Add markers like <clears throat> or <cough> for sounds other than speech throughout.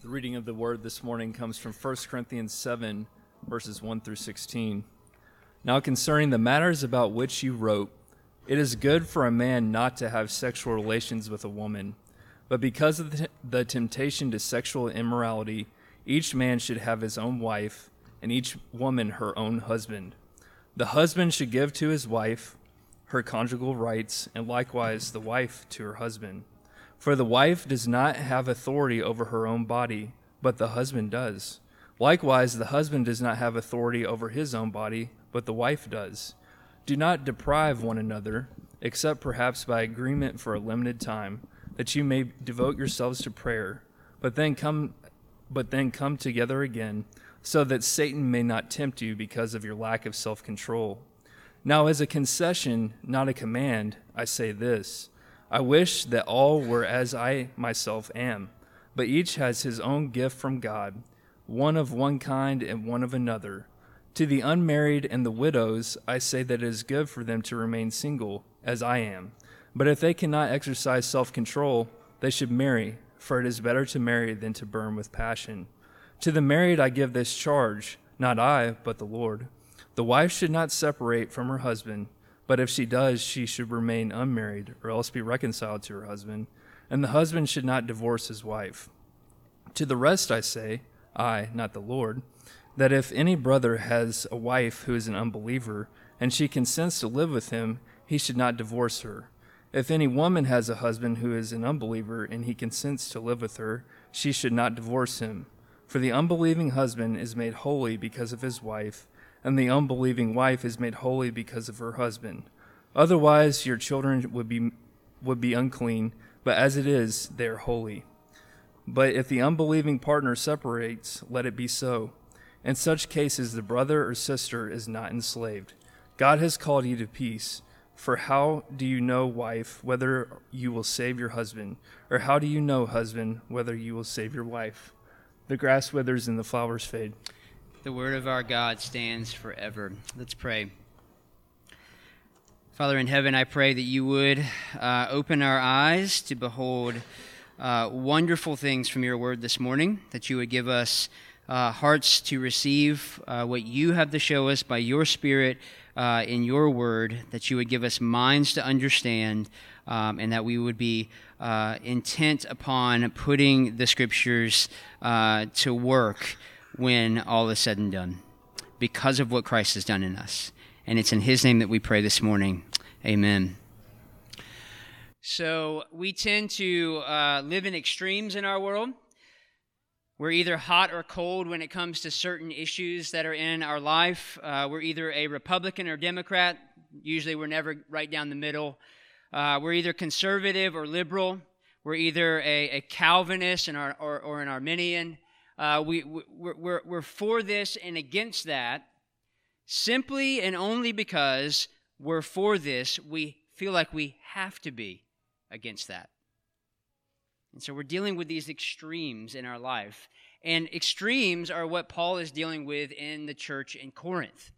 The reading of the word this morning comes from 1 Corinthians 7, verses 1 through 16. Now, concerning the matters about which you wrote, it is good for a man not to have sexual relations with a woman, but because of the, the temptation to sexual immorality, each man should have his own wife, and each woman her own husband. The husband should give to his wife her conjugal rights, and likewise the wife to her husband. For the wife does not have authority over her own body, but the husband does. Likewise, the husband does not have authority over his own body, but the wife does. Do not deprive one another, except perhaps by agreement for a limited time, that you may devote yourselves to prayer, but then come but then come together again, so that Satan may not tempt you because of your lack of self-control. Now as a concession, not a command, I say this: I wish that all were as I myself am, but each has his own gift from God, one of one kind and one of another. To the unmarried and the widows, I say that it is good for them to remain single, as I am. But if they cannot exercise self control, they should marry, for it is better to marry than to burn with passion. To the married I give this charge, not I, but the Lord. The wife should not separate from her husband but if she does, she should remain unmarried, or else be reconciled to her husband, and the husband should not divorce his wife. To the rest I say, I, not the Lord, that if any brother has a wife who is an unbeliever, and she consents to live with him, he should not divorce her. If any woman has a husband who is an unbeliever, and he consents to live with her, she should not divorce him. For the unbelieving husband is made holy because of his wife and the unbelieving wife is made holy because of her husband. Otherwise, your children would be, would be unclean, but as it is, they are holy. But if the unbelieving partner separates, let it be so. In such cases, the brother or sister is not enslaved. God has called you to peace. For how do you know, wife, whether you will save your husband? Or how do you know, husband, whether you will save your wife? The grass withers and the flowers fade. The word of our God stands forever. Let's pray. Father in heaven, I pray that you would uh, open our eyes to behold uh, wonderful things from your word this morning, that you would give us uh, hearts to receive uh, what you have to show us by your Spirit uh, in your word, that you would give us minds to understand, um, and that we would be uh, intent upon putting the scriptures to work when all is said and done because of what Christ has done in us. And it's in His name that we pray this morning. Amen. So, we tend to uh, live in extremes in our world. We're either hot or cold when it comes to certain issues that are in our life. Uh, we're either a Republican or Democrat. Usually, we're never right down the middle. Uh, we're either conservative or liberal. We're either a, a Calvinist or, or, or an Arminian. Uh, we, we're, we're, we're for this and against that simply and only because we're for this, we feel like we have to be against that. And so we're dealing with these extremes in our life. And extremes are what Paul is dealing with in the church in Corinth.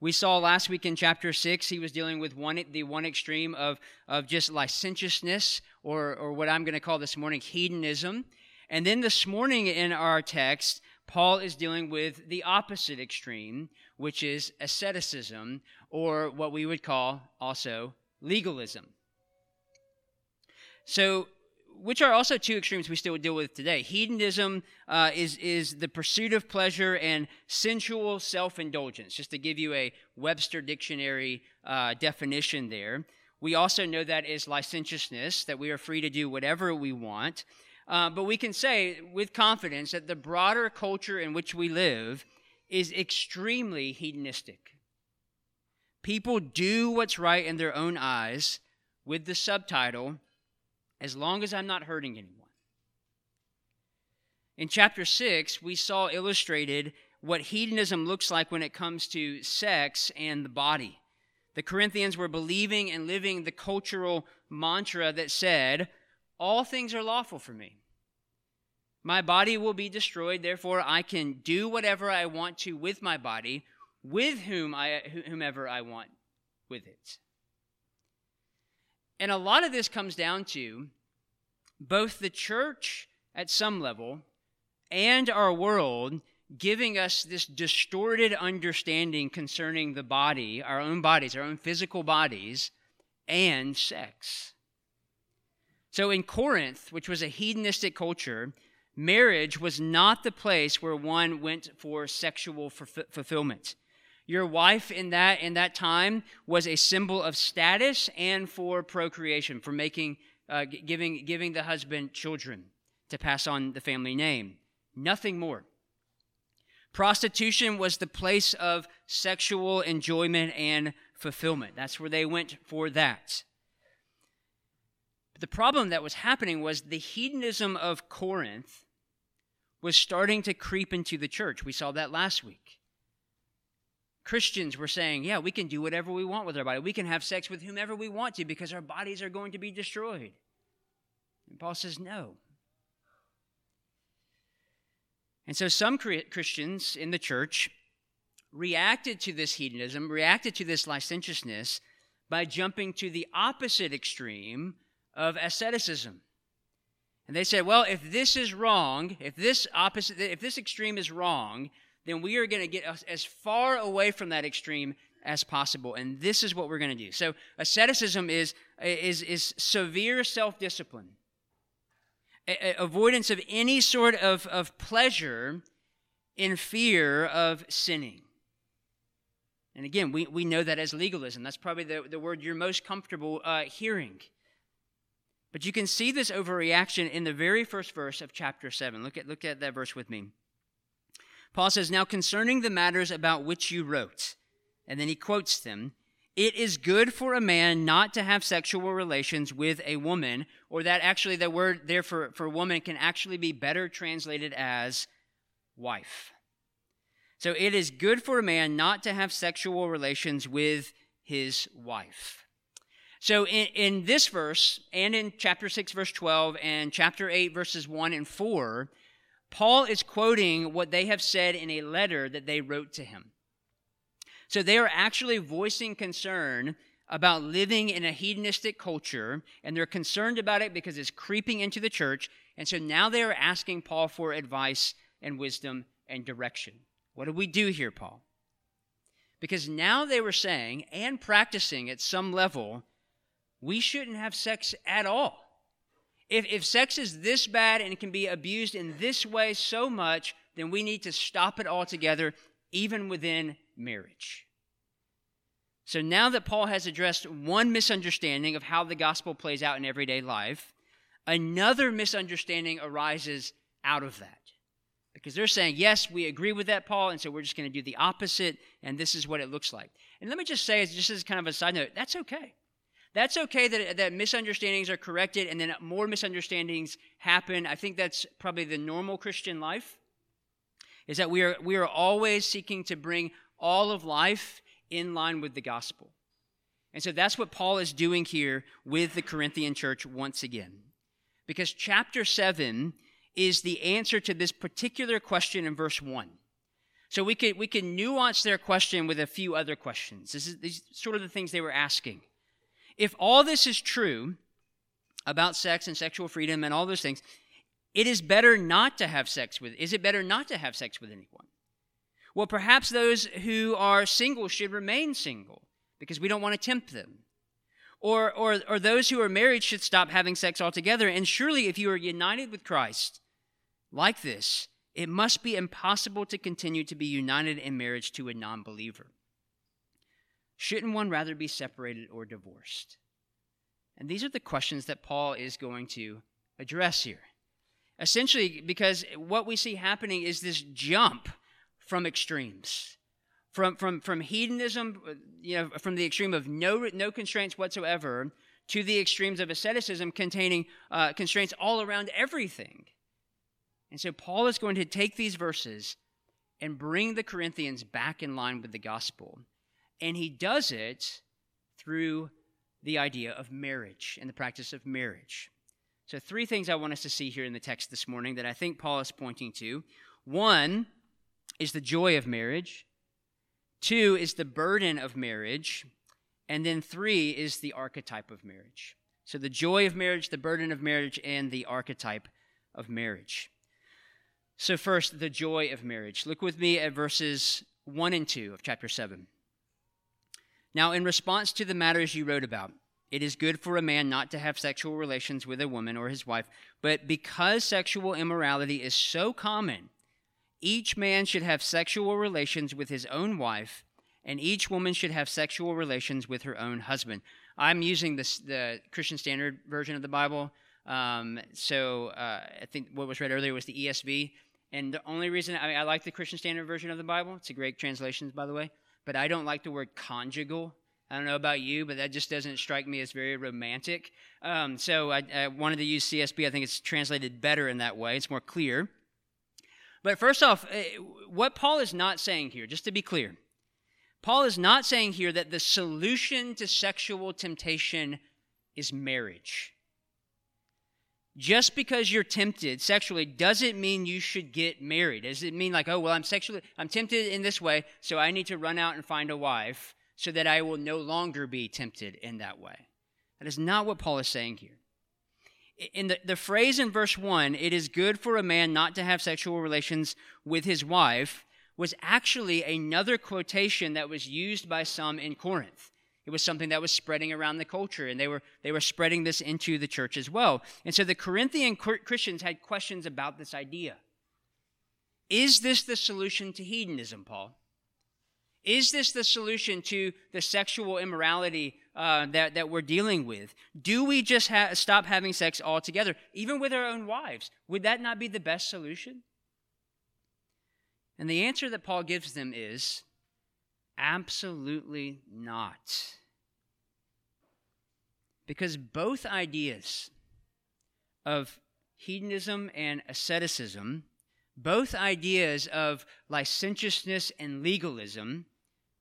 We saw last week in chapter 6, he was dealing with one, the one extreme of, of just licentiousness, or, or what I'm going to call this morning hedonism. And then this morning in our text, Paul is dealing with the opposite extreme, which is asceticism, or what we would call also legalism. So, which are also two extremes we still deal with today. Hedonism uh, is, is the pursuit of pleasure and sensual self indulgence, just to give you a Webster Dictionary uh, definition there. We also know that is licentiousness, that we are free to do whatever we want. Uh, but we can say with confidence that the broader culture in which we live is extremely hedonistic. People do what's right in their own eyes with the subtitle, as long as I'm not hurting anyone. In chapter 6, we saw illustrated what hedonism looks like when it comes to sex and the body. The Corinthians were believing and living the cultural mantra that said, all things are lawful for me. My body will be destroyed, therefore I can do whatever I want to with my body, with whom I, whomever I want with it. And a lot of this comes down to both the church at some level, and our world giving us this distorted understanding concerning the body, our own bodies, our own physical bodies, and sex. So in Corinth, which was a hedonistic culture, marriage was not the place where one went for sexual fulfillment. Your wife in that in that time was a symbol of status and for procreation, for making uh, giving giving the husband children to pass on the family name. Nothing more. Prostitution was the place of sexual enjoyment and fulfillment. That's where they went for that. The problem that was happening was the hedonism of Corinth was starting to creep into the church. We saw that last week. Christians were saying, yeah, we can do whatever we want with our body. We can have sex with whomever we want to because our bodies are going to be destroyed. And Paul says, no. And so some Christians in the church reacted to this hedonism, reacted to this licentiousness by jumping to the opposite extreme of asceticism. And they said, well, if this is wrong, if this opposite, if this extreme is wrong, then we are going to get as far away from that extreme as possible. And this is what we're going to do. So asceticism is, is, is severe self-discipline. avoidance of any sort of, of pleasure in fear of sinning. And again, we, we know that as legalism. That's probably the, the word you're most comfortable uh, hearing. But you can see this overreaction in the very first verse of chapter 7. Look at, look at that verse with me. Paul says, Now concerning the matters about which you wrote, and then he quotes them, it is good for a man not to have sexual relations with a woman, or that actually the word there for, for woman can actually be better translated as wife. So it is good for a man not to have sexual relations with his wife. So in, in this verse, and in chapter 6, verse 12, and chapter 8, verses 1 and 4, Paul is quoting what they have said in a letter that they wrote to him. So they are actually voicing concern about living in a hedonistic culture, and they're concerned about it because it's creeping into the church. And so now they are asking Paul for advice and wisdom and direction. What do we do here, Paul? Because now they were saying and practicing at some level, we shouldn't have sex at all. If, if sex is this bad and can be abused in this way so much, then we need to stop it altogether, even within marriage. So now that Paul has addressed one misunderstanding of how the gospel plays out in everyday life, another misunderstanding arises out of that. Because they're saying, yes, we agree with that, Paul, and so we're just going to do the opposite, and this is what it looks like. And let me just say, just as kind of a side note, that's okay. That's okay that, that misunderstandings are corrected and then more misunderstandings happen. I think that's probably the normal Christian life, is that we are, we are always seeking to bring all of life in line with the gospel. And so that's what Paul is doing here with the Corinthian church once again. Because chapter 7 is the answer to this particular question in verse 1. So we could, we can nuance their question with a few other questions. This is these sort of the things they were asking. If all this is true about sex and sexual freedom and all those things, it is better not to have sex with. Is it better not to have sex with anyone? Well, perhaps those who are single should remain single because we don't want to tempt them. Or, or, or those who are married should stop having sex altogether. And surely, if you are united with Christ, like this, it must be impossible to continue to be united in marriage to a non believer. Shouldn't one rather be separated or divorced? And these are the questions that Paul is going to address here. Essentially, because what we see happening is this jump from extremes. From, from, from hedonism, you know, from the extreme of no, no constraints whatsoever, to the extremes of asceticism containing uh, constraints all around everything. And so Paul is going to take these verses and bring the Corinthians back in line with the gospel. And he does it through the idea of marriage and the practice of marriage. So, three things I want us to see here in the text this morning that I think Paul is pointing to. One is the joy of marriage, two is the burden of marriage, and then three is the archetype of marriage. So, the joy of marriage, the burden of marriage, and the archetype of marriage. So, first, the joy of marriage. Look with me at verses 1 and 2 of chapter 7. Now, in response to the matters you wrote about, it is good for a man not to have sexual relations with a woman or his wife, but because sexual immorality is so common, each man should have sexual relations with his own wife, and each woman should have sexual relations with her own husband. I'm using this, the Christian Standard Version of the Bible. Um, so uh, I think what was read earlier was the ESV. And the only reason I, mean, I like the Christian Standard Version of the Bible, it's a great translation, by the way, but I don't like the word conjugal. I don't know about you, but that just doesn't strike me as very romantic. Um, so I, I, wanted to use CSB. I think it's translated better in that way, it's more clear. But first off, eh, what Paul is not saying here, just to be clear, Paul is not saying here that the solution to sexual temptation is marriage. Just because you're tempted sexually doesn't mean you should get married. Does it mean like, oh, well, I'm sexually, I'm tempted in this way, so I need to run out and find a wife so that I will no longer be tempted in that way? That is not what Paul is saying here. In the, the phrase in verse 1, it is good for a man not to have sexual relations with his wife, was actually another quotation that was used by some in Corinth. It was something that was spreading around the culture, and they were, they were spreading this into the church as well. And so the Corinthian Christians had questions about this idea. Is this the solution to hedonism, Paul? Is this the solution to the sexual immorality uh, that, that we're dealing with? Do we just ha- stop having sex altogether, even with our own wives? Would that not be the best solution? And the answer that Paul gives them is Absolutely not. Because both ideas of hedonism and asceticism, both ideas of licentiousness and legalism,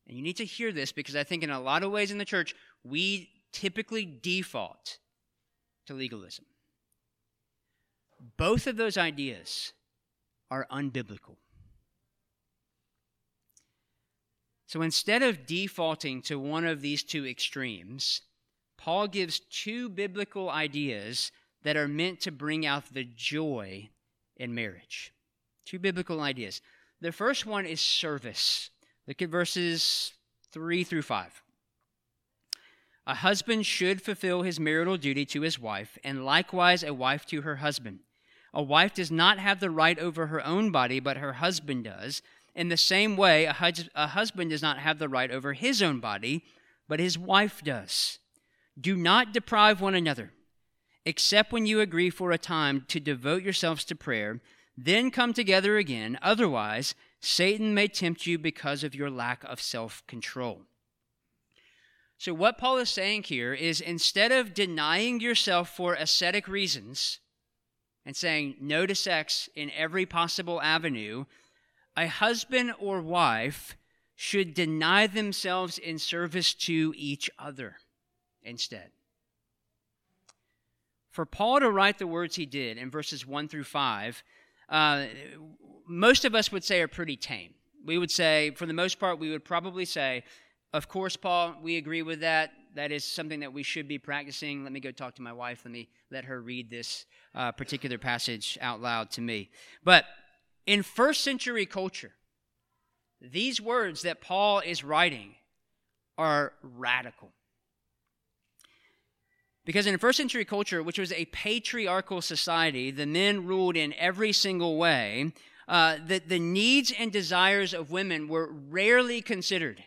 and you need to hear this because I think in a lot of ways in the church, we typically default to legalism. Both of those ideas are unbiblical. So instead of defaulting to one of these two extremes, Paul gives two biblical ideas that are meant to bring out the joy in marriage. Two biblical ideas. The first one is service. Look at verses 3 through 5. A husband should fulfill his marital duty to his wife, and likewise a wife to her husband. A wife does not have the right over her own body, but her husband does. In the same way, a, hus- a husband does not have the right over his own body, but his wife does. Do not deprive one another, except when you agree for a time to devote yourselves to prayer, then come together again. Otherwise, Satan may tempt you because of your lack of self control. So, what Paul is saying here is instead of denying yourself for ascetic reasons and saying no to sex in every possible avenue, a husband or wife should deny themselves in service to each other instead. For Paul to write the words he did in verses 1 through 5, uh, most of us would say are pretty tame. We would say, for the most part, we would probably say, Of course, Paul, we agree with that. That is something that we should be practicing. Let me go talk to my wife. Let me let her read this uh, particular passage out loud to me. But in first century culture, these words that Paul is writing are radical. Because in first century culture, which was a patriarchal society, the men ruled in every single way, uh, the, the needs and desires of women were rarely considered.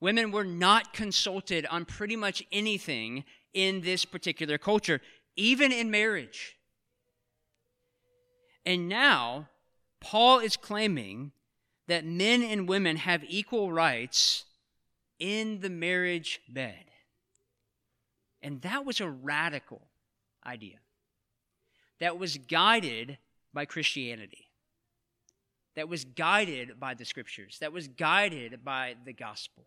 Women were not consulted on pretty much anything in this particular culture, even in marriage. And now, Paul is claiming that men and women have equal rights in the marriage bed. And that was a radical idea that was guided by Christianity, that was guided by the scriptures, that was guided by the gospel.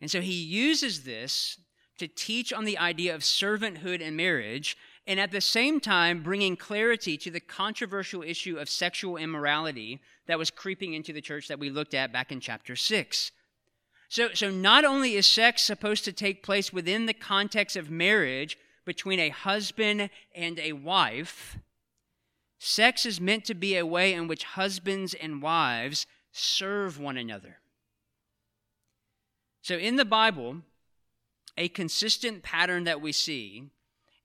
And so he uses this to teach on the idea of servanthood in marriage and at the same time bringing clarity to the controversial issue of sexual immorality that was creeping into the church that we looked at back in chapter 6. So, so not only is sex supposed to take place within the context of marriage, between a husband and a wife, sex is meant to be a way in which husbands and wives serve one another. So in the Bible, a consistent pattern that we see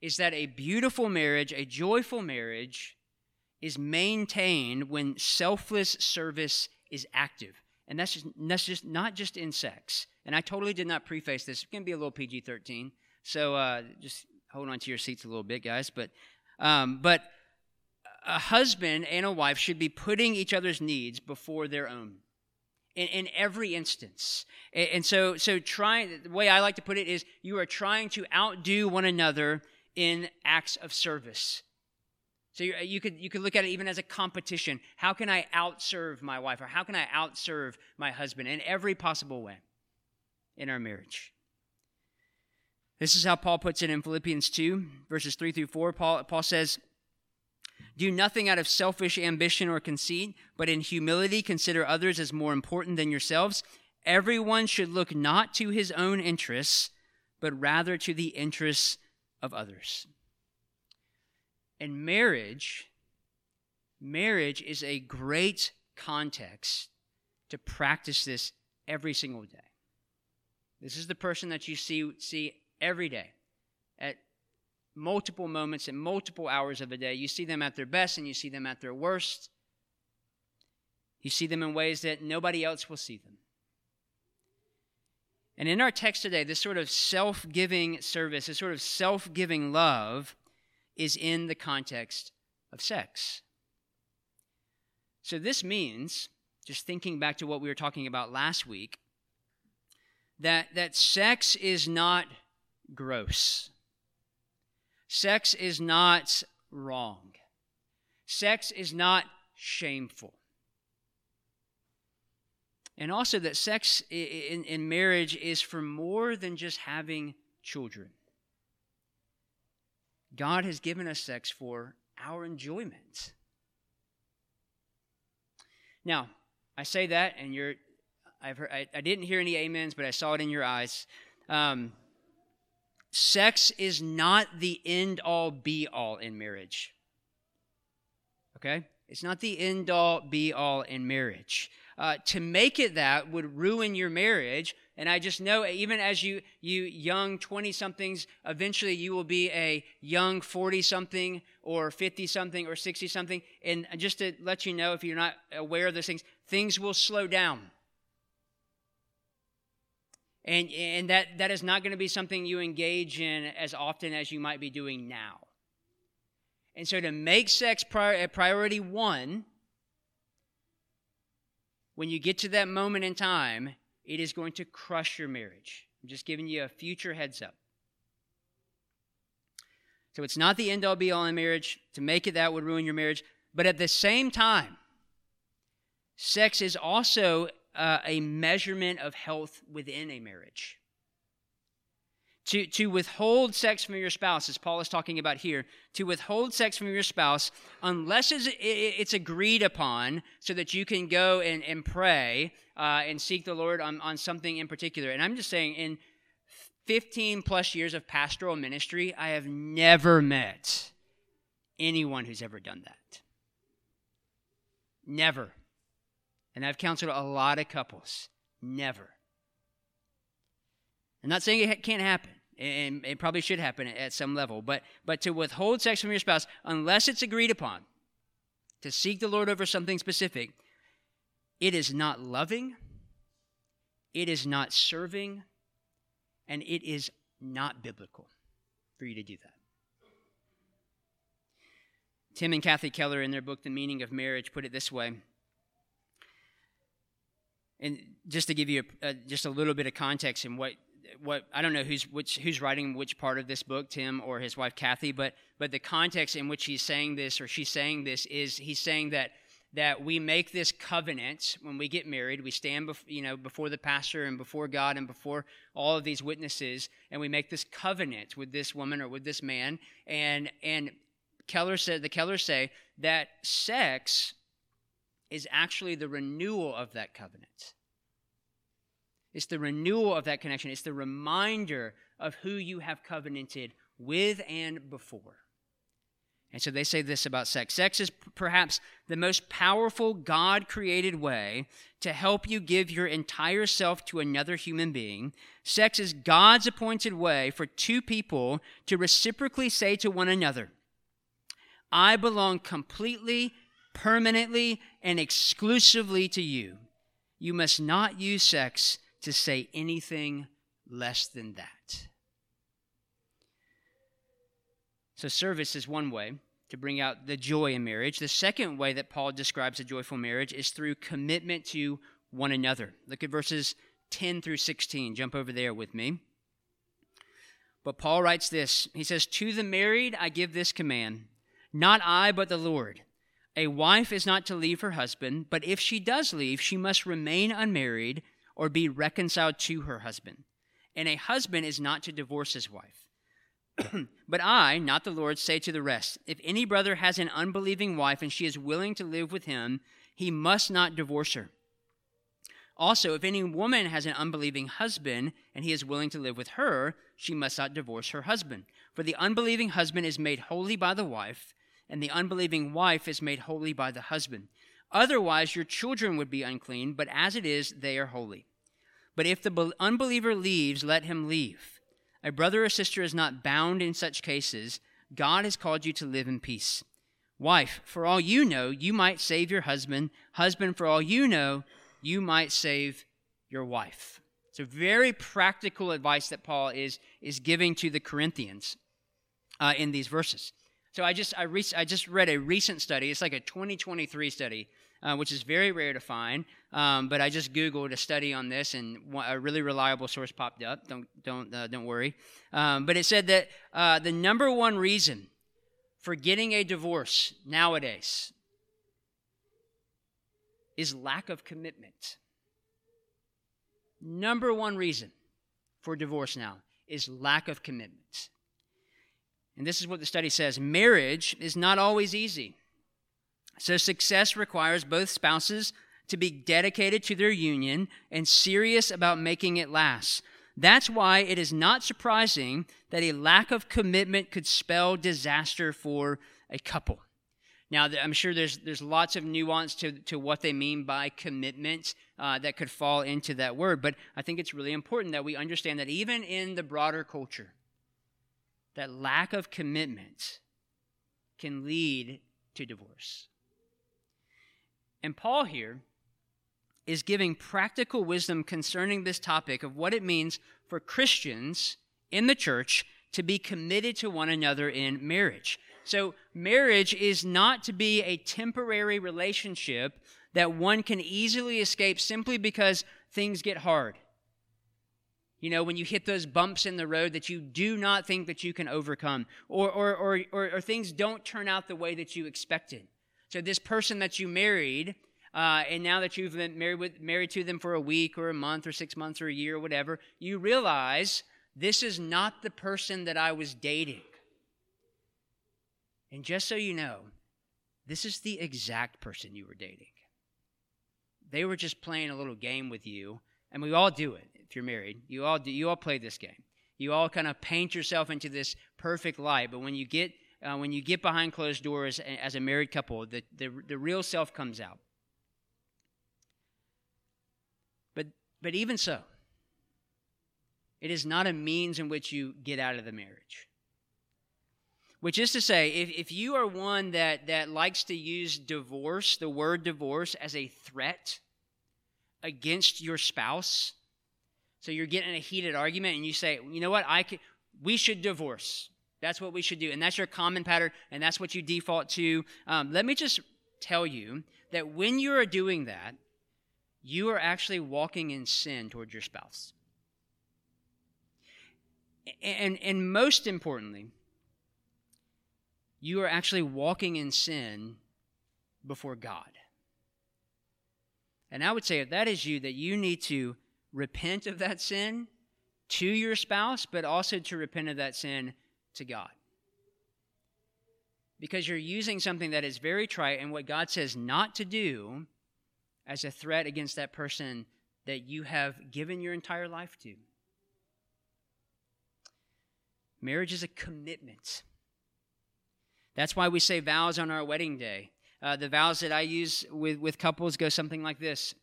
is that a beautiful marriage, a joyful marriage, is maintained when selfless service is active. And that's just, that's just not just in sex. And I totally did not preface this. It's going to be a little PG 13. So uh, just hold on to your seats a little bit, guys. But, um, but a husband and a wife should be putting each other's needs before their own in, in every instance. And, and so, so trying, the way I like to put it is you are trying to outdo one another in acts of service. So you, could, you could look at it even as a competition. How can I outserve my wife or how can I outserve my husband in every possible way in our marriage? This is how Paul puts it in Philippians 2, verses 3 through 4. Paul, Paul says, do nothing out of selfish ambition or conceit, but in humility consider others as more important than yourselves. Everyone should look not to his own interests, but rather to the interests of others. In marriage, marriage is a great context to practice this every single day. This is the person that you see, see every day at multiple moments and multiple hours of a day. You see them at their best and you see them at their worst. You see them in ways that nobody else will see them. And in our text today, this sort of self giving service, this sort of self giving love, is in the context of sex. So this means, just thinking back to what we were talking about last week, that, that sex is not gross. Sex is not wrong. Sex is not shameful. And also that sex in, in marriage is for more than just having children. God has given us sex for our enjoyment. Now, I say that, and you're, I've heard, I, I didn't hear any amens, but I saw it in your eyes. Um, sex is not the end all be all in marriage. Okay? It's not the end all be all in marriage. Uh, to make it that would ruin your marriage. And I just know, even as you, you young 20 somethings, eventually you will be a young 40 something or 50 something or 60 something. And just to let you know, if you're not aware of those things, things will slow down. And, and that, that is not going to be something you engage in as often as you might be doing now. And so to make sex prior, priority one, when you get to that moment in time, it is going to crush your marriage. I'm just giving you a future heads up. So it's not the end all be all in marriage. To make it that would ruin your marriage. But at the same time, sex is also uh, a measurement of health within a marriage. To, to withhold sex from your spouse, as Paul is talking about here, to withhold sex from your spouse, unless it's, agreed upon so that you can go and, and pray uh, and seek the Lord on, on something in particular. And I'm just saying, in 15 plus years of pastoral ministry, I have never met anyone who's ever done that. Never. And I've counseled a lot of couples. Never. I'm not saying it can't happen, and it probably should happen at some level, but, but to withhold sex from your spouse, unless it's agreed upon, to seek the Lord over something specific, it is not loving, it is not serving, and it is not biblical for you to do that. Tim and Kathy Keller, in their book, The Meaning of Marriage, put it this way and just to give you a, just a little bit of context in what what I don't know who's which who's writing which part of this book, Tim or his wife Kathy, but but the context in which he's saying this or she's saying this is he's saying that that we make this covenant when we get married. We stand, bef- you know, before the pastor and before God and before all of these witnesses, and we make this covenant with this woman or with this man. And and Keller said the Kellers say that sex is actually the renewal of that covenant. It's the renewal of that connection. It's the reminder of who you have covenanted with and before. And so they say this about sex. Sex is perhaps the most powerful God created way to help you give your entire self to another human being. Sex is God's appointed way for two people to reciprocally say to one another, I belong completely, permanently, and exclusively to you. You must not use sex to say anything less than that. So, service is one way to bring out the joy in marriage. The second way that Paul describes a joyful marriage is through commitment to one another. Look at verses 10 through 16. Jump over there with me. But Paul writes this He says, To the married I give this command, not I, but the Lord. A wife is not to leave her husband, but if she does leave, she must remain unmarried or be reconciled to her husband. And a husband is not to divorce his wife. <clears throat> but I, not the Lord, say to the rest if any brother has an unbelieving wife and she is willing to live with him, he must not divorce her. Also, if any woman has an unbelieving husband and he is willing to live with her, she must not divorce her husband. For the unbelieving husband is made holy by the wife, and the unbelieving wife is made holy by the husband. Otherwise, your children would be unclean, but as it is, they are holy. But if the unbeliever leaves, let him leave. A brother or sister is not bound in such cases. God has called you to live in peace. Wife, for all you know, you might save your husband. Husband, for all you know, you might save your wife. It's a very practical advice that Paul is, is giving to the Corinthians uh, in these verses. So I just I, re- I just read a recent study. It's like a 2023 study uh, which is very rare to find. Um, but I just Googled a study on this, and a really reliable source popped up. Don't don't uh, don't worry. Um, but it said that uh, the number one reason for getting a divorce nowadays is lack of commitment. Number one reason for divorce now is lack of commitment. And this is what the study says marriage is not always easy. So, success requires both spouses to be dedicated to their union and serious about making it last. That's why it is not surprising that a lack of commitment could spell disaster for a couple. Now, I'm sure there's, there's lots of nuance to, to what they mean by commitment uh, that could fall into that word, but I think it's really important that we understand that even in the broader culture, that lack of commitment can lead to divorce. And Paul here is giving practical wisdom concerning this topic of what it means for Christians in the church to be committed to one another in marriage. So, marriage is not to be a temporary relationship that one can easily escape simply because things get hard. You know, when you hit those bumps in the road that you do not think that you can overcome, or, or, or, or, things don't turn out the way that you expected. So this person that you married, uh, and now that you've been married with married to them for a week or a month or six months or a year or whatever, you realize this is not the person that I was dating. And just so you know, this is the exact person you were dating. They were just playing a little game with you, and we all do it if you're married. You all do, you all play this game. You all kind of paint yourself into this perfect light, but when you get uh, when you get behind closed doors as a married couple, the, the, the real self comes out. But, but even so, it is not a means in which you get out of the marriage. Which is to say, if, if you are one that, that likes to use divorce, the word divorce, as a threat against your spouse, so you're getting a heated argument and you say, you know what, I can, we should divorce. That's what we should do. And that's your common pattern, and that's what you default to. Um, let me just tell you that when you are doing that, you are actually walking in sin towards your spouse. And, and most importantly, you are actually walking in sin before God. And I would say if that is you, that you need to repent of that sin to your spouse, but also to repent of that sin to God. Because you're using something that is very trite and what God says not to do as a threat against that person that you have given your entire life to. Marriage is a commitment. That's why we say vows on our wedding day. Uh, the vows that I use with, with couples go something like this.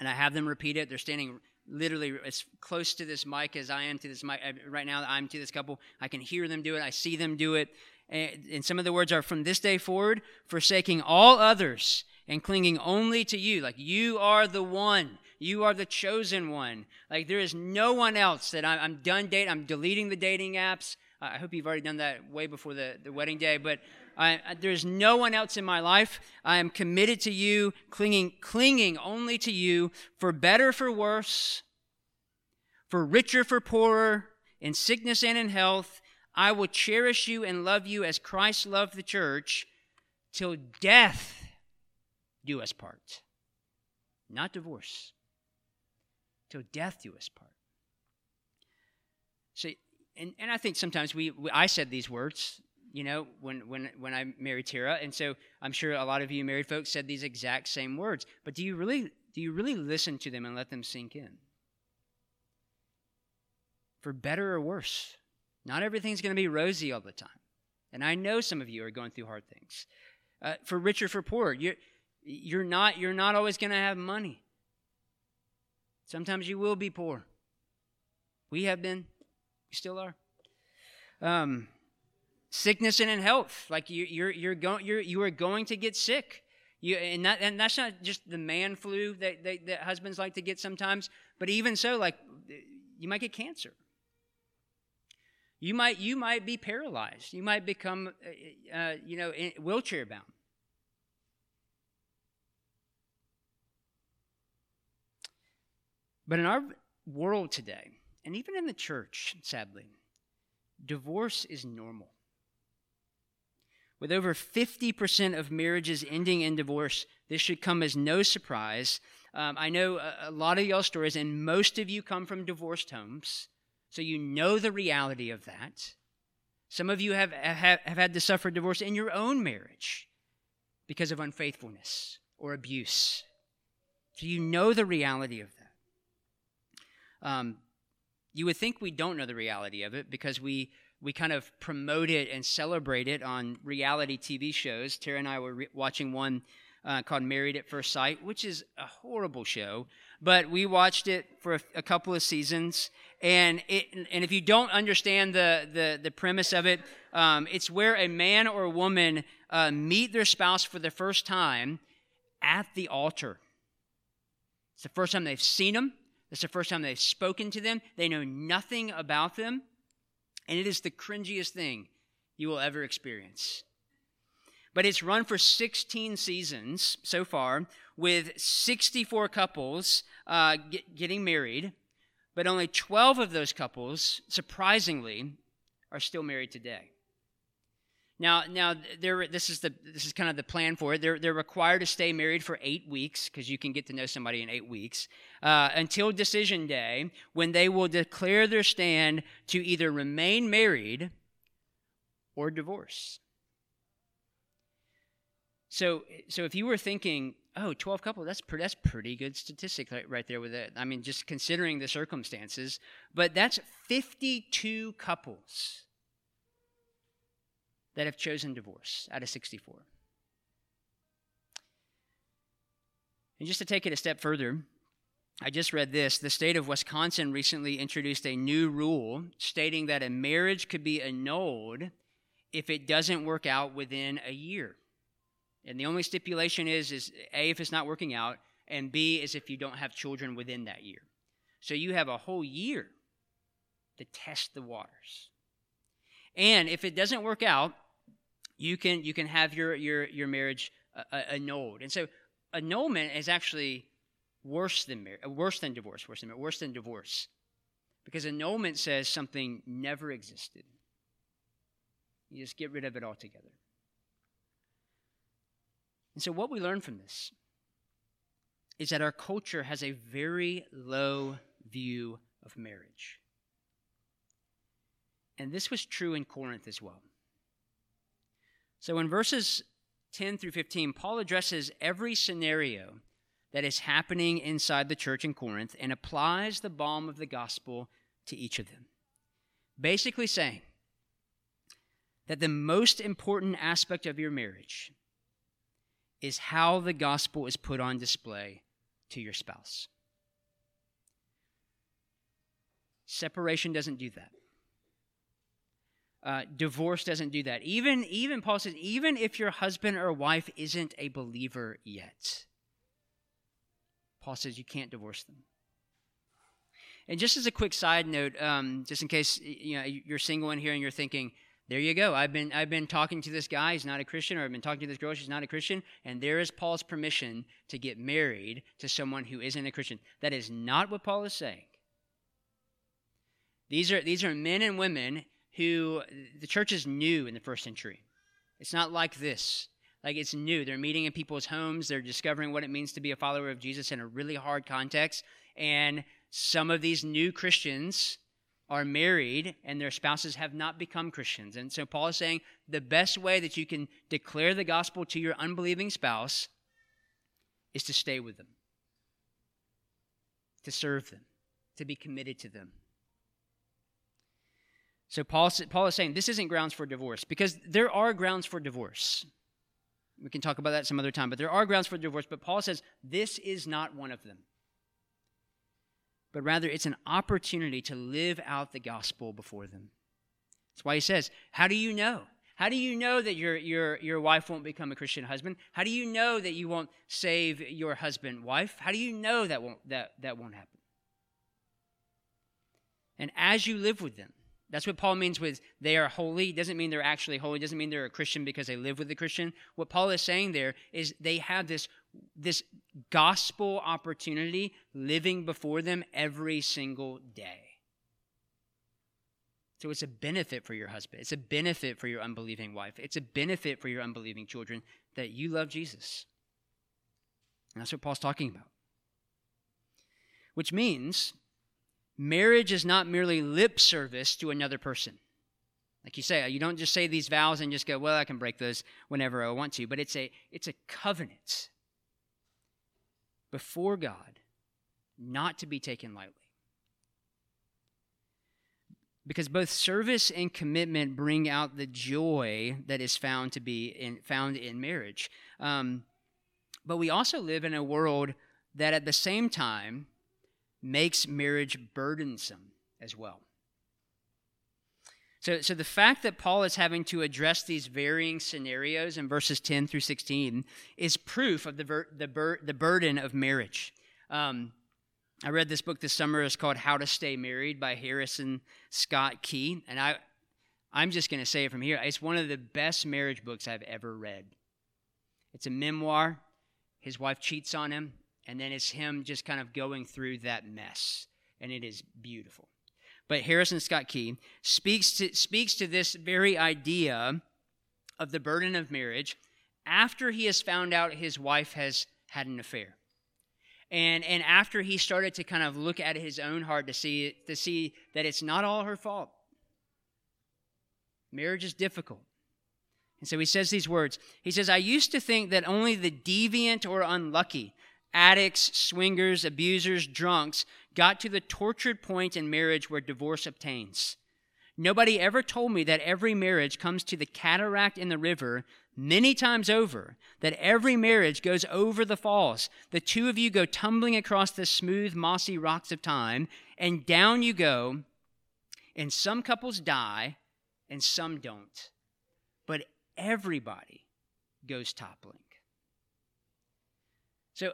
And I have them repeat it. They're standing literally as close to this mic as I am to this mic. Uh, right now, I'm to this couple. I can hear them do it. I see them do it. And, some of the words are from this day forward, forsaking all others and clinging only to you. Like you are the one. You are the chosen one. Like there is no one else that I'm, I'm done dating. I'm deleting the dating apps. I hope you've already done that way before the, the wedding day, but I, there's no one else in my life. I am committed to you, clinging, clinging only to you, for better, for worse, for richer, for poorer, in sickness and in health. I will cherish you and love you as Christ loved the church till death do us part. Not divorce. Till death do us part. See, and, and I think sometimes we, we, I said these words, you know, when, when, when I married Tara. And so I'm sure a lot of you married folks said these exact same words. But do you really, do you really listen to them and let them sink in? For better or worse. Not everything's going to be rosy all the time. And I know some of you are going through hard things. Uh, for richer, for poor, You're, you're not, you're not always going to have money. Sometimes you will be poor. We have been. we still are. Um, sickness and in health. Like you, you're you're going you're you are going to get sick. You and that and that's not just the man flu that, that, that husbands like to get sometimes, but even so, like you might get cancer. You might you might be paralyzed. You might become uh, uh you know wheelchair bound. But in our world today, and even in the church, sadly, divorce is normal. With over 50% of marriages ending in divorce, this should come as no surprise. Um, I know a, a lot of y'all stories, and most of you come from divorced homes, so you know the reality of that. Some of you have, have, have had to suffer divorce in your own marriage because of unfaithfulness or abuse. So you know the reality of that. Um, you would think we don't know the reality of it because we we kind of promote it and celebrate it on reality TV shows. Tara and I were re- watching one uh, called Married at First Sight, which is a horrible show, but we watched it for a, a, couple of seasons. And it, and if you don't understand the the, the premise of it, um, it's where a man or a woman uh, meet their spouse for the first time at the altar. It's the first time they've seen them. It's the first time they've spoken to them. They know nothing about them. And it is the cringiest thing you will ever experience. But it's run for 16 seasons so far, with 64 couples uh, get, getting married. But only 12 of those couples, surprisingly, are still married today. Now, now this is the this is kind of the plan for it. They're they're required to stay married for eight weeks because you can get to know somebody in eight weeks uh, until decision day, when they will declare their stand to either remain married or divorce. So, so if you were thinking, oh, 12 couples, that's pretty, that's pretty good statistic right, right there with it. I mean, just considering the circumstances, but that's 52 couples that have chosen divorce out of 64. And just to take it a step further, I just read this. The state of Wisconsin recently introduced a new rule stating that a marriage could be annulled if it doesn't work out within a year. And the only stipulation is is A if it's not working out and B is if you don't have children within that year. So you have a whole year to test the waters. And if it doesn't work out, you can you can have your your your marriage uh, uh, annulled. And so annulment is actually worse than mar- worse than divorce, worse than worse than divorce, because annulment says something never existed. You just get rid of it altogether. And so, what we learn from this is that our culture has a very low view of marriage. And this was true in Corinth as well. So in verses 10 through 15, Paul addresses every scenario that is happening inside the church in Corinth and applies the balm of the gospel to each of them. Basically saying that the most important aspect of your marriage is how the gospel is put on display to your spouse. Separation doesn't do that. Uh, divorce doesn't do that. Even, even Paul says, even if your husband or wife isn't a believer yet, Paul says you can't divorce them. And just as a quick side note, um, just in case you know you're single in here and you're thinking, there you go. I've been I've been talking to this guy. He's not a Christian, or I've been talking to this girl. She's not a Christian, and there is Paul's permission to get married to someone who isn't a Christian. That is not what Paul is saying. These are these are men and women who the church is new in the first century. It's not like this. Like it's new. They're meeting in people's homes. They're discovering what it means to be a follower of Jesus in a really hard context. And some of these new Christians are married and their spouses have not become Christians. And so Paul is saying the best way that you can declare the gospel to your unbelieving spouse is to stay with them, to serve them, to be committed to them. So Paul, Paul is saying this isn't grounds for divorce because there are grounds for divorce. We can talk about that some other time, but there are grounds for divorce. But Paul says this is not one of them. But rather, it's an opportunity to live out the gospel before them. That's why he says, How do you know? How do you know that your, your, your wife won't become a Christian husband? How do you know that you won't save your husband, wife? How do you know that won't, that, that won't happen? And as you live with them, that's what Paul means with they are holy. It doesn't mean they're actually holy. It doesn't mean they're a Christian because they live with a Christian. What Paul is saying there is they have this, this gospel opportunity living before them every single day. So it's a benefit for your husband. It's a benefit for your unbelieving wife. It's a benefit for your unbelieving children that you love Jesus. And that's what Paul's talking about. Which means Marriage is not merely lip service to another person. Like you say, you don't just say these vows and just go, well, I can break those whenever I want to, but it's a it's a covenant before God, not to be taken lightly. Because both service and commitment bring out the joy that is found to be in, found in marriage. Um, but we also live in a world that at the same time makes marriage burdensome as well. So, so the fact that Paul is having to address these varying scenarios in verses 10 through 16 is proof of the, ver, the, bur, the burden of marriage. Um, I read this book this summer. It's called How to Stay Married by Harrison Scott Key. And I, I'm just going to say it from here. It's one of the best marriage books I've ever read. It's a memoir. His wife cheats on him and then it's him just kind of going through that mess and it is beautiful. But harrison scott key speaks to speaks to this very idea of the burden of marriage after he has found out his wife has had an affair. And and after he started to kind of look at his own heart to see to see that it's not all her fault. Marriage is difficult. And so he says these words. He says i used to think that only the deviant or unlucky addicts, swingers, abusers, drunks got to the tortured point in marriage where divorce obtains. Nobody ever told me that every marriage comes to the cataract in the river many times over, that every marriage goes over the falls. The two of you go tumbling across the smooth, mossy rocks of time, and down you go. And some couples die, and some don't. But everybody goes toppling. So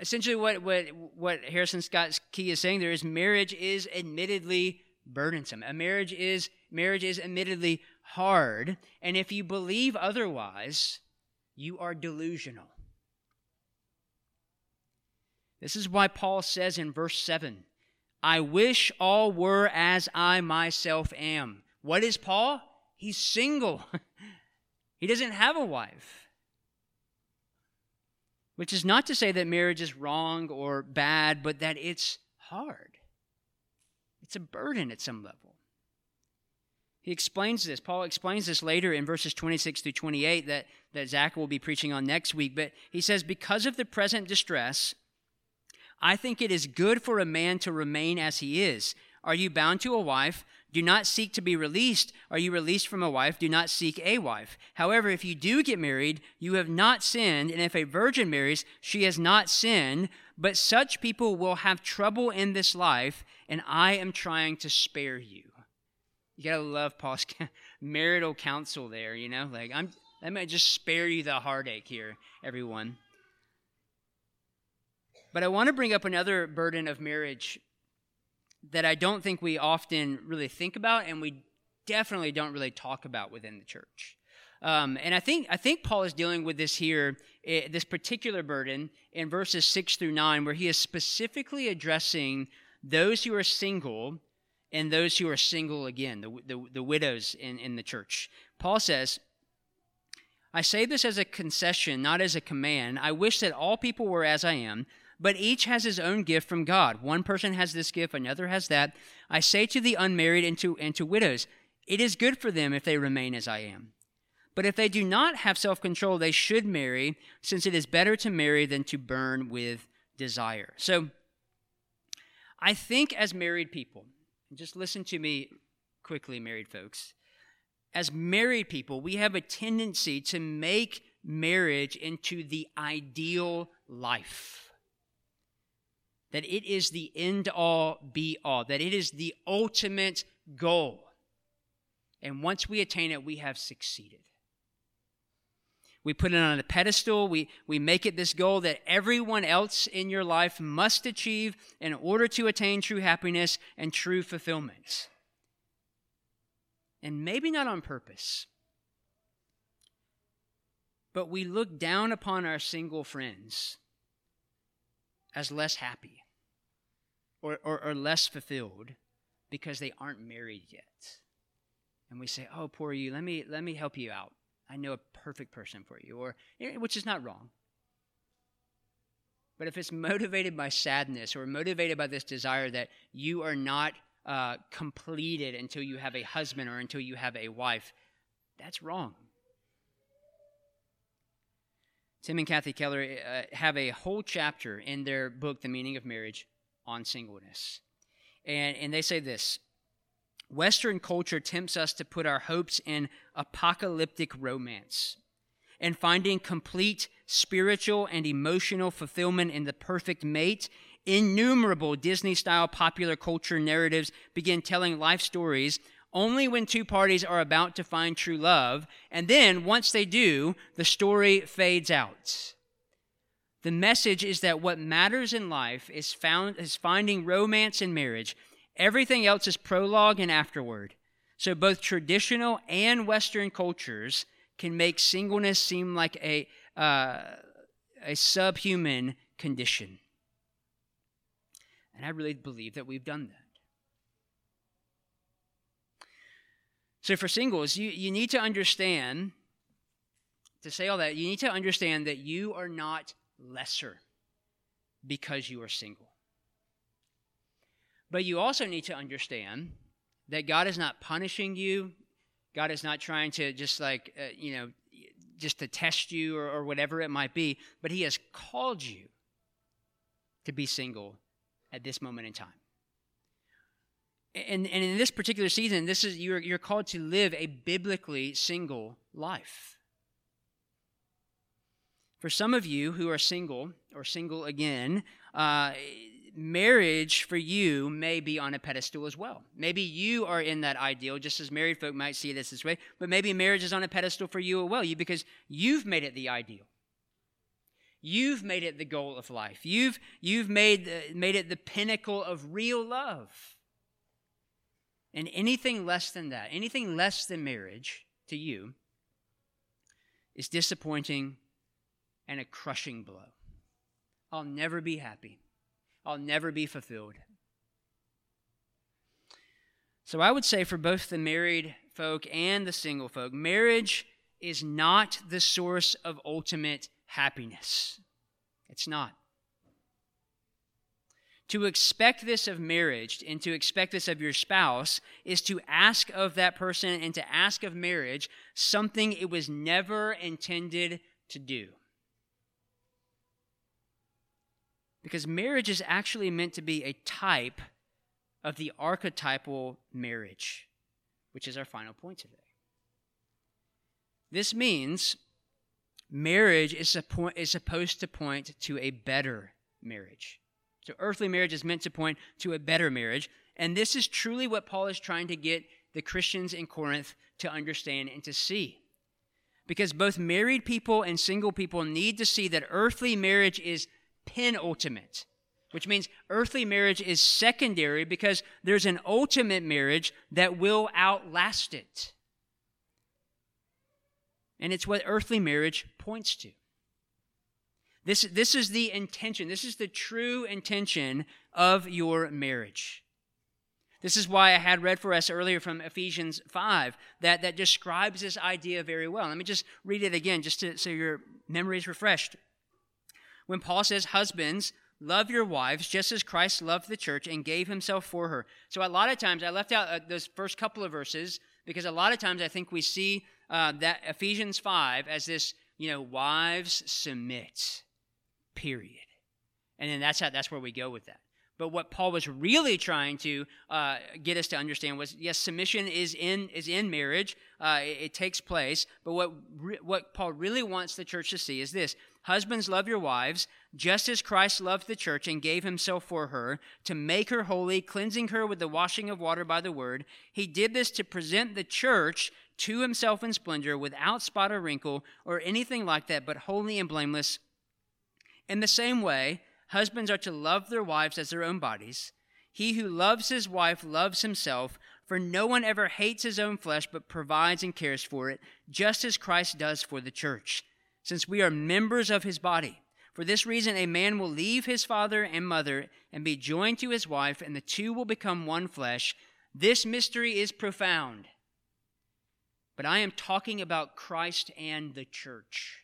essentially what, what, what Harrison Scott Key is saying there is marriage is admittedly burdensome. A marriage is marriage is admittedly hard, and if you believe otherwise, you are delusional. This is why Paul says in verse 7, I wish all were as I myself am. What is Paul? He's single. <laughs> he doesn't have a wife. Which is not to say that marriage is wrong or bad, but that it's hard. It's a burden at some level. He explains this. Paul explains this later in verses 26 through 28 that, that Zach will be preaching on next week. But he says, Because of the present distress, I think it is good for a man to remain as he is. Are you bound to a wife? Do not seek to be released. Are you released from a wife? Do not seek a wife. However, if you do get married, you have not sinned, and if a virgin marries, she has not sinned. But such people will have trouble in this life, and I am trying to spare you. You gotta love Paul's <laughs> marital counsel there, you know? Like, I'm, let me just spare you the heartache here, everyone. But I want to bring up another burden of marriage that I don't think we often really think about, and we definitely don't really talk about within the church. Um, and I think I think Paul is dealing with this here, eh, this particular burden in verses six through nine, where he is specifically addressing those who are single and those who are single again, the, the, the widows in, in the church. Paul says, I say this as a concession, not as a command. I wish that all people were as I am, but each has his own gift from God. One person has this gift, another has that. I say to the unmarried and to, and to widows, it is good for them if they remain as I am. But if they do not have self control, they should marry, since it is better to marry than to burn with desire. So, I think as married people, just listen to me quickly, married folks. As married people, we have a tendency to make marriage into the ideal life that it is the end all be all, that it is the ultimate goal. And once we attain it, we have succeeded. We put it on a pedestal. We, we make it this goal that everyone else in your life must achieve in order to attain true happiness and true fulfillment. And maybe not on purpose, but we look down upon our single friends as less happy or, or, or less fulfilled because they aren't married yet. And we say, "Oh, poor you. Let me let me help you out. I know a perfect person for you," or eh, which is not wrong. But if it's <laughs> motivated by sadness or motivated by this desire that you are not uh, completed until you have a husband or until you have a wife, that's wrong. Tim and Kathy Keller uh, have a whole chapter in their book, The Meaning of Marriage, on singleness. And, and they say this Western culture tempts us to put our hopes in apocalyptic romance and finding complete spiritual and emotional fulfillment in the perfect mate. Innumerable Disney style popular culture narratives begin telling life stories only when two parties are about to find true love, and then once they do, the story fades out. The message is that what matters in life is found is finding romance in marriage. Everything else is prologue and afterward. So both traditional and Western cultures can make singleness seem like a uh, a subhuman condition. And I really believe that we've done that. So for singles, you, you need to understand, to say all that, you need to understand that you are not lesser because you are single. But you also need to understand that God is not punishing you. God is not trying to just like, uh, you know, just to test you or, or whatever it might be, but He has called you to be single at this moment in time and, and in this particular season, this is you're, you're called to live a biblically single life. For some of you who are single or single again, uh, marriage for you may be on a pedestal as well. Maybe you are in that ideal, just as married folk might see this this way, but maybe marriage is on a pedestal for you as well, you because you've made it the ideal. You've made it the goal of life. You've, you've made, made it the pinnacle of real love. And anything less than that, anything less than marriage to you, is disappointing and a crushing blow. I'll never be happy. I'll never be fulfilled. So I would say for both the married folk and the single folk, marriage is not the source of ultimate happiness. It's not. To expect this of marriage and to expect this of your spouse is to ask of that person and to ask of marriage something it was never intended to do. Because marriage is actually meant to be a type of the archetypal marriage, which is our final point today. This means marriage is, supposed to point to a better marriage. So, earthly marriage is meant to point to a better marriage. And this is truly what Paul is trying to get the Christians in Corinth to understand and to see. Because both married people and single people need to see that earthly marriage is penultimate, which means earthly marriage is secondary because there's an ultimate marriage that will outlast it. And it's what earthly marriage points to. This, this is the intention, this is the true intention of your marriage. This is why I had read for us earlier from Ephesians 5 that, that describes this idea very well. Let me just read it again, just to, so your memory is refreshed. When Paul says, Husbands, love your wives just as Christ loved the church and gave himself for her. So, a lot of times, I left out uh, those first couple of verses because a lot of times I think we see uh, that Ephesians 5 as this, you know, wives submit, period. And then that's how, that's where we go with that. But what Paul was really trying to uh, get us to understand was yes, submission is in is in marriage. Uh, it, it, takes place. But what re- what Paul really wants the church to see is this: Husbands, love your wives, just as Christ loved the church and gave himself for her to make her holy, cleansing her with the washing of water by the word. He did this to present the church to himself in splendor, without spot or wrinkle or anything like that, but holy and blameless. In the same way Husbands are to love their wives as their own bodies. He who loves his wife loves himself, for no one ever hates his own flesh, but provides and cares for it, just as Christ does for the church, since we are members of his body. For this reason, a man will leave his father and mother and be joined to his wife, and the two will become one flesh. This mystery is profound. But I am talking about Christ and the church.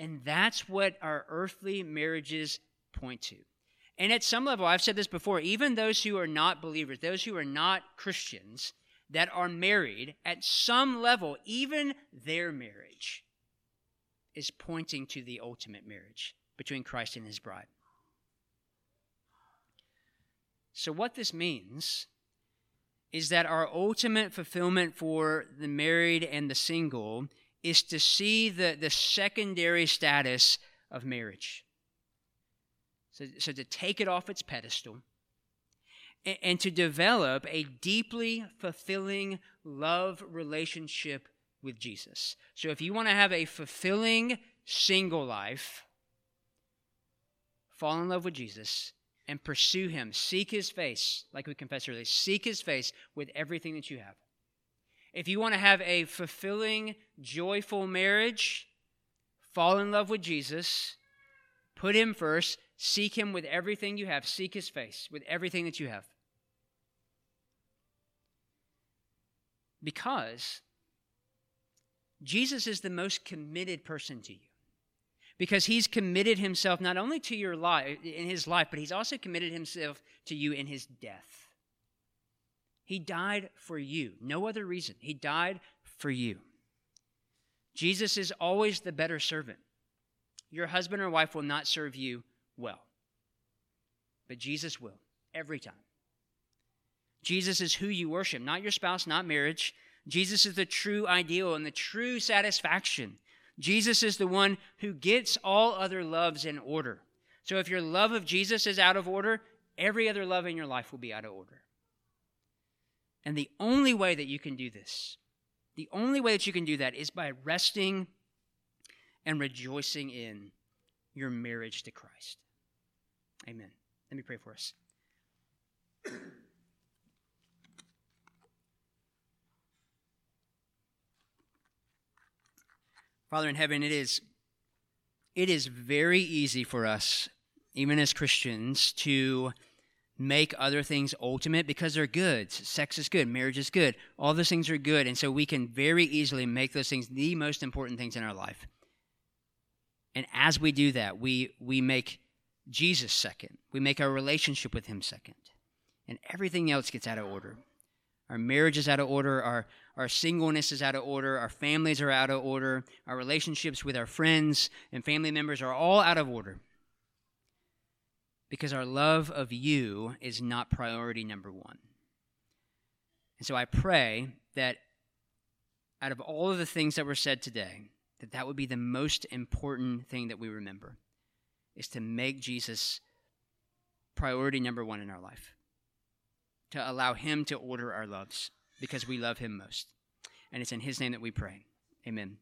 And that's what our earthly marriages point to. And at some level, I've said this before, even those who are not believers, those who are not Christians, that are married, at some level, even their marriage is pointing to the ultimate marriage between Christ and his bride. So, what this means is that our ultimate fulfillment for the married and the single is to see the, the secondary status of marriage. So, so to take it off its pedestal and, and to develop a deeply fulfilling love relationship with Jesus. So if you want to have a fulfilling single life, fall in love with Jesus and pursue him. Seek his face, like we confessed earlier. Seek his face with everything that you have. If you want to have a fulfilling, joyful marriage, fall in love with Jesus, put him first, seek him with everything you have, seek his face with everything that you have. Because Jesus is the most committed person to you. Because he's committed himself not only to your life in his life, but he's also committed himself to you in his death. He died for you. No other reason. He died for you. Jesus is always the better servant. Your husband or wife will not serve you well, but Jesus will every time. Jesus is who you worship, not your spouse, not marriage. Jesus is the true ideal and the true satisfaction. Jesus is the one who gets all other loves in order. So if your love of Jesus is out of order, every other love in your life will be out of order. And the only way that you can do this, the only way that you can do that is by resting and rejoicing in your marriage to Christ. Amen. Let me pray for us. <clears throat> Father in heaven, it is it is very easy for us, even as Christians, to make other things ultimate because they're good. Sex is good, marriage is good, all those things are good. And so we can very easily make those things the most important things in our life. And as we do that, we, we make Jesus second, we make our relationship with Him second. And everything else gets out of order. Our marriage is out of order, our, our singleness is out of order, our families are out of order, our relationships with our friends and family members are all out of order. Because our love of you is not priority number one. And so I pray that out of all of the things that were said today, that that would be the most important thing that we remember is to make Jesus priority number one in our life, to allow Him to order our loves because we love Him most. And it's in His name that we pray. Amen.